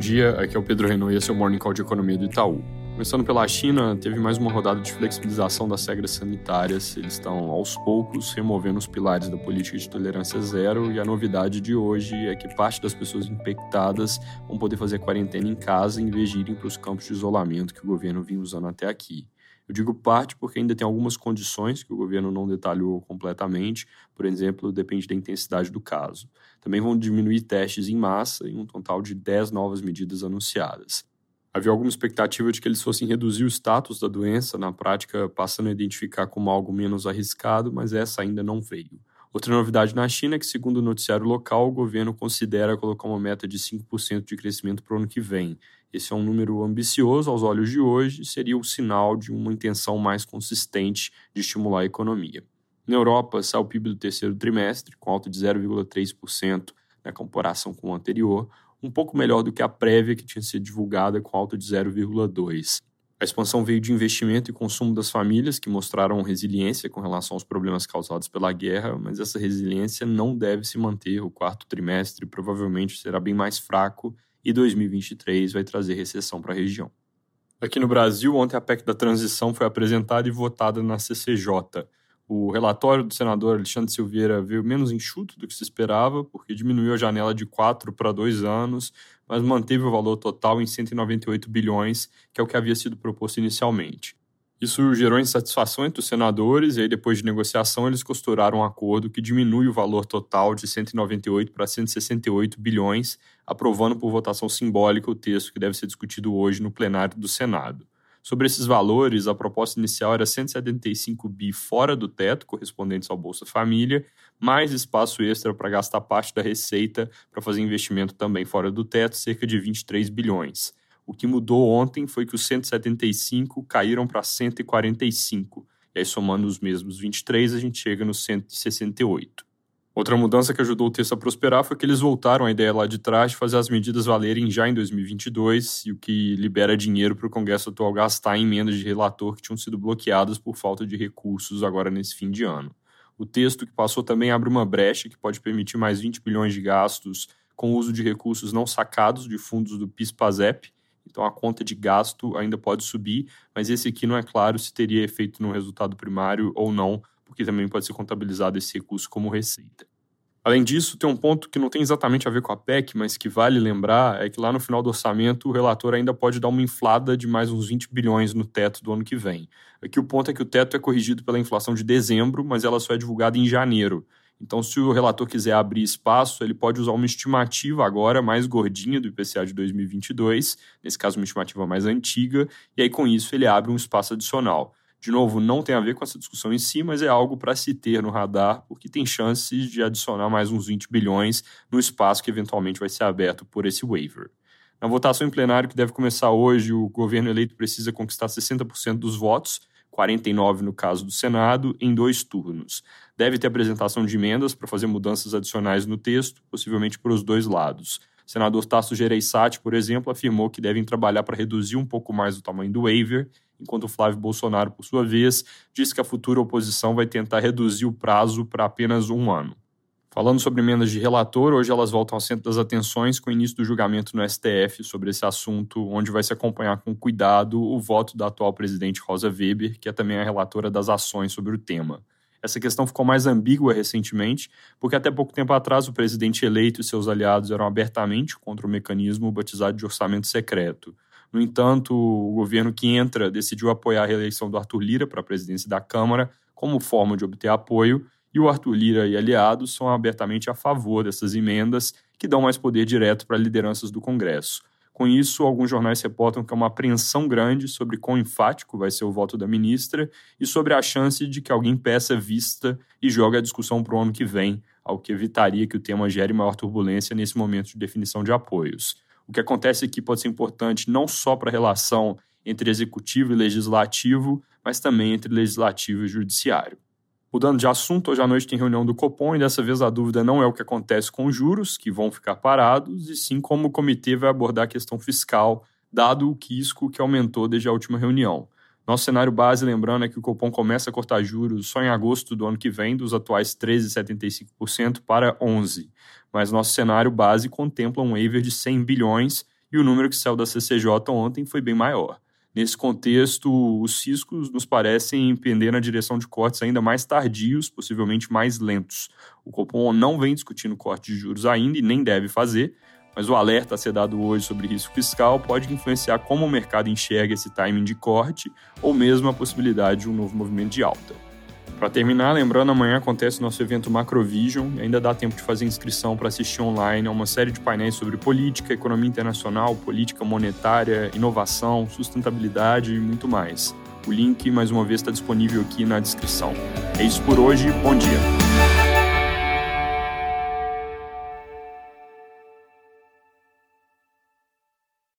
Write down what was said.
dia, aqui é o Pedro Renault e esse é o Morning Call de Economia do Itaú. Começando pela China, teve mais uma rodada de flexibilização das regras sanitárias. Eles estão, aos poucos, removendo os pilares da política de tolerância zero. E a novidade de hoje é que parte das pessoas infectadas vão poder fazer quarentena em casa em vez de irem para os campos de isolamento que o governo vinha usando até aqui. Eu digo parte porque ainda tem algumas condições que o governo não detalhou completamente, por exemplo, depende da intensidade do caso. Também vão diminuir testes em massa e um total de 10 novas medidas anunciadas. Havia alguma expectativa de que eles fossem reduzir o status da doença, na prática passando a identificar como algo menos arriscado, mas essa ainda não veio. Outra novidade na China é que, segundo o noticiário local, o governo considera colocar uma meta de 5% de crescimento para o ano que vem. Esse é um número ambicioso aos olhos de hoje seria o sinal de uma intenção mais consistente de estimular a economia. Na Europa, saiu o PIB do terceiro trimestre, com alta de 0,3% na comparação com o anterior, um pouco melhor do que a prévia que tinha sido divulgada com alta de 0,2%. A expansão veio de investimento e consumo das famílias, que mostraram resiliência com relação aos problemas causados pela guerra, mas essa resiliência não deve se manter. O quarto trimestre provavelmente será bem mais fraco e 2023 vai trazer recessão para a região. Aqui no Brasil, ontem a PEC da transição foi apresentada e votada na CCJ. O relatório do senador Alexandre Silveira veio menos enxuto do que se esperava, porque diminuiu a janela de quatro para dois anos, mas manteve o valor total em 198 bilhões, que é o que havia sido proposto inicialmente. Isso gerou insatisfação entre os senadores, e aí, depois de negociação, eles costuraram um acordo que diminui o valor total de 198 para 168 bilhões, aprovando por votação simbólica o texto que deve ser discutido hoje no plenário do Senado. Sobre esses valores, a proposta inicial era 175 bi fora do teto, correspondentes ao Bolsa Família, mais espaço extra para gastar parte da receita para fazer investimento também fora do teto, cerca de 23 bilhões. O que mudou ontem foi que os 175 caíram para 145. E aí, somando os mesmos 23, a gente chega nos 168. Outra mudança que ajudou o texto a prosperar foi que eles voltaram à ideia lá de trás de fazer as medidas valerem já em 2022, e o que libera dinheiro para o Congresso atual gastar em emendas de relator que tinham sido bloqueadas por falta de recursos agora nesse fim de ano. O texto que passou também abre uma brecha que pode permitir mais 20 bilhões de gastos com o uso de recursos não sacados de fundos do PIS-PASEP, então a conta de gasto ainda pode subir, mas esse aqui não é claro se teria efeito no resultado primário ou não, porque também pode ser contabilizado esse recurso como receita. Além disso, tem um ponto que não tem exatamente a ver com a PEC, mas que vale lembrar, é que lá no final do orçamento o relator ainda pode dar uma inflada de mais uns 20 bilhões no teto do ano que vem. Aqui o ponto é que o teto é corrigido pela inflação de dezembro, mas ela só é divulgada em janeiro. Então, se o relator quiser abrir espaço, ele pode usar uma estimativa agora mais gordinha do IPCA de 2022, nesse caso uma estimativa mais antiga, e aí com isso ele abre um espaço adicional. De novo, não tem a ver com essa discussão em si, mas é algo para se ter no radar, porque tem chances de adicionar mais uns 20 bilhões no espaço que eventualmente vai ser aberto por esse waiver. Na votação em plenário, que deve começar hoje, o governo eleito precisa conquistar 60% dos votos, 49 no caso do Senado, em dois turnos. Deve ter apresentação de emendas para fazer mudanças adicionais no texto, possivelmente para os dois lados. O senador Tasso Gereissati, por exemplo, afirmou que devem trabalhar para reduzir um pouco mais o tamanho do waiver enquanto Flávio Bolsonaro, por sua vez, disse que a futura oposição vai tentar reduzir o prazo para apenas um ano. Falando sobre emendas de relator, hoje elas voltam ao centro das atenções com o início do julgamento no STF sobre esse assunto, onde vai se acompanhar com cuidado o voto da atual presidente Rosa Weber, que é também a relatora das ações sobre o tema. Essa questão ficou mais ambígua recentemente, porque até pouco tempo atrás o presidente eleito e seus aliados eram abertamente contra o mecanismo batizado de orçamento secreto. No entanto, o governo que entra decidiu apoiar a reeleição do Arthur Lira para a presidência da Câmara como forma de obter apoio, e o Arthur Lira e aliados são abertamente a favor dessas emendas que dão mais poder direto para lideranças do Congresso. Com isso, alguns jornais reportam que há uma apreensão grande sobre quão enfático vai ser o voto da ministra e sobre a chance de que alguém peça vista e jogue a discussão para o ano que vem, ao que evitaria que o tema gere maior turbulência nesse momento de definição de apoios. O que acontece aqui pode ser importante não só para a relação entre executivo e legislativo, mas também entre legislativo e judiciário. Mudando de assunto, hoje à noite tem reunião do Copom e dessa vez a dúvida não é o que acontece com os juros, que vão ficar parados, e sim como o comitê vai abordar a questão fiscal, dado o risco que aumentou desde a última reunião. Nosso cenário base, lembrando, é que o Copom começa a cortar juros só em agosto do ano que vem, dos atuais 13,75% para 11%. Mas nosso cenário base contempla um waiver de 100 bilhões e o número que saiu da CCJ ontem foi bem maior. Nesse contexto, os ciscos nos parecem pender na direção de cortes ainda mais tardios, possivelmente mais lentos. O Copom não vem discutindo corte de juros ainda e nem deve fazer, mas o alerta a ser dado hoje sobre risco fiscal pode influenciar como o mercado enxerga esse timing de corte ou mesmo a possibilidade de um novo movimento de alta. Para terminar, lembrando, amanhã acontece o nosso evento Macrovision e ainda dá tempo de fazer inscrição para assistir online a uma série de painéis sobre política, economia internacional, política monetária, inovação, sustentabilidade e muito mais. O link, mais uma vez, está disponível aqui na descrição. É isso por hoje, bom dia!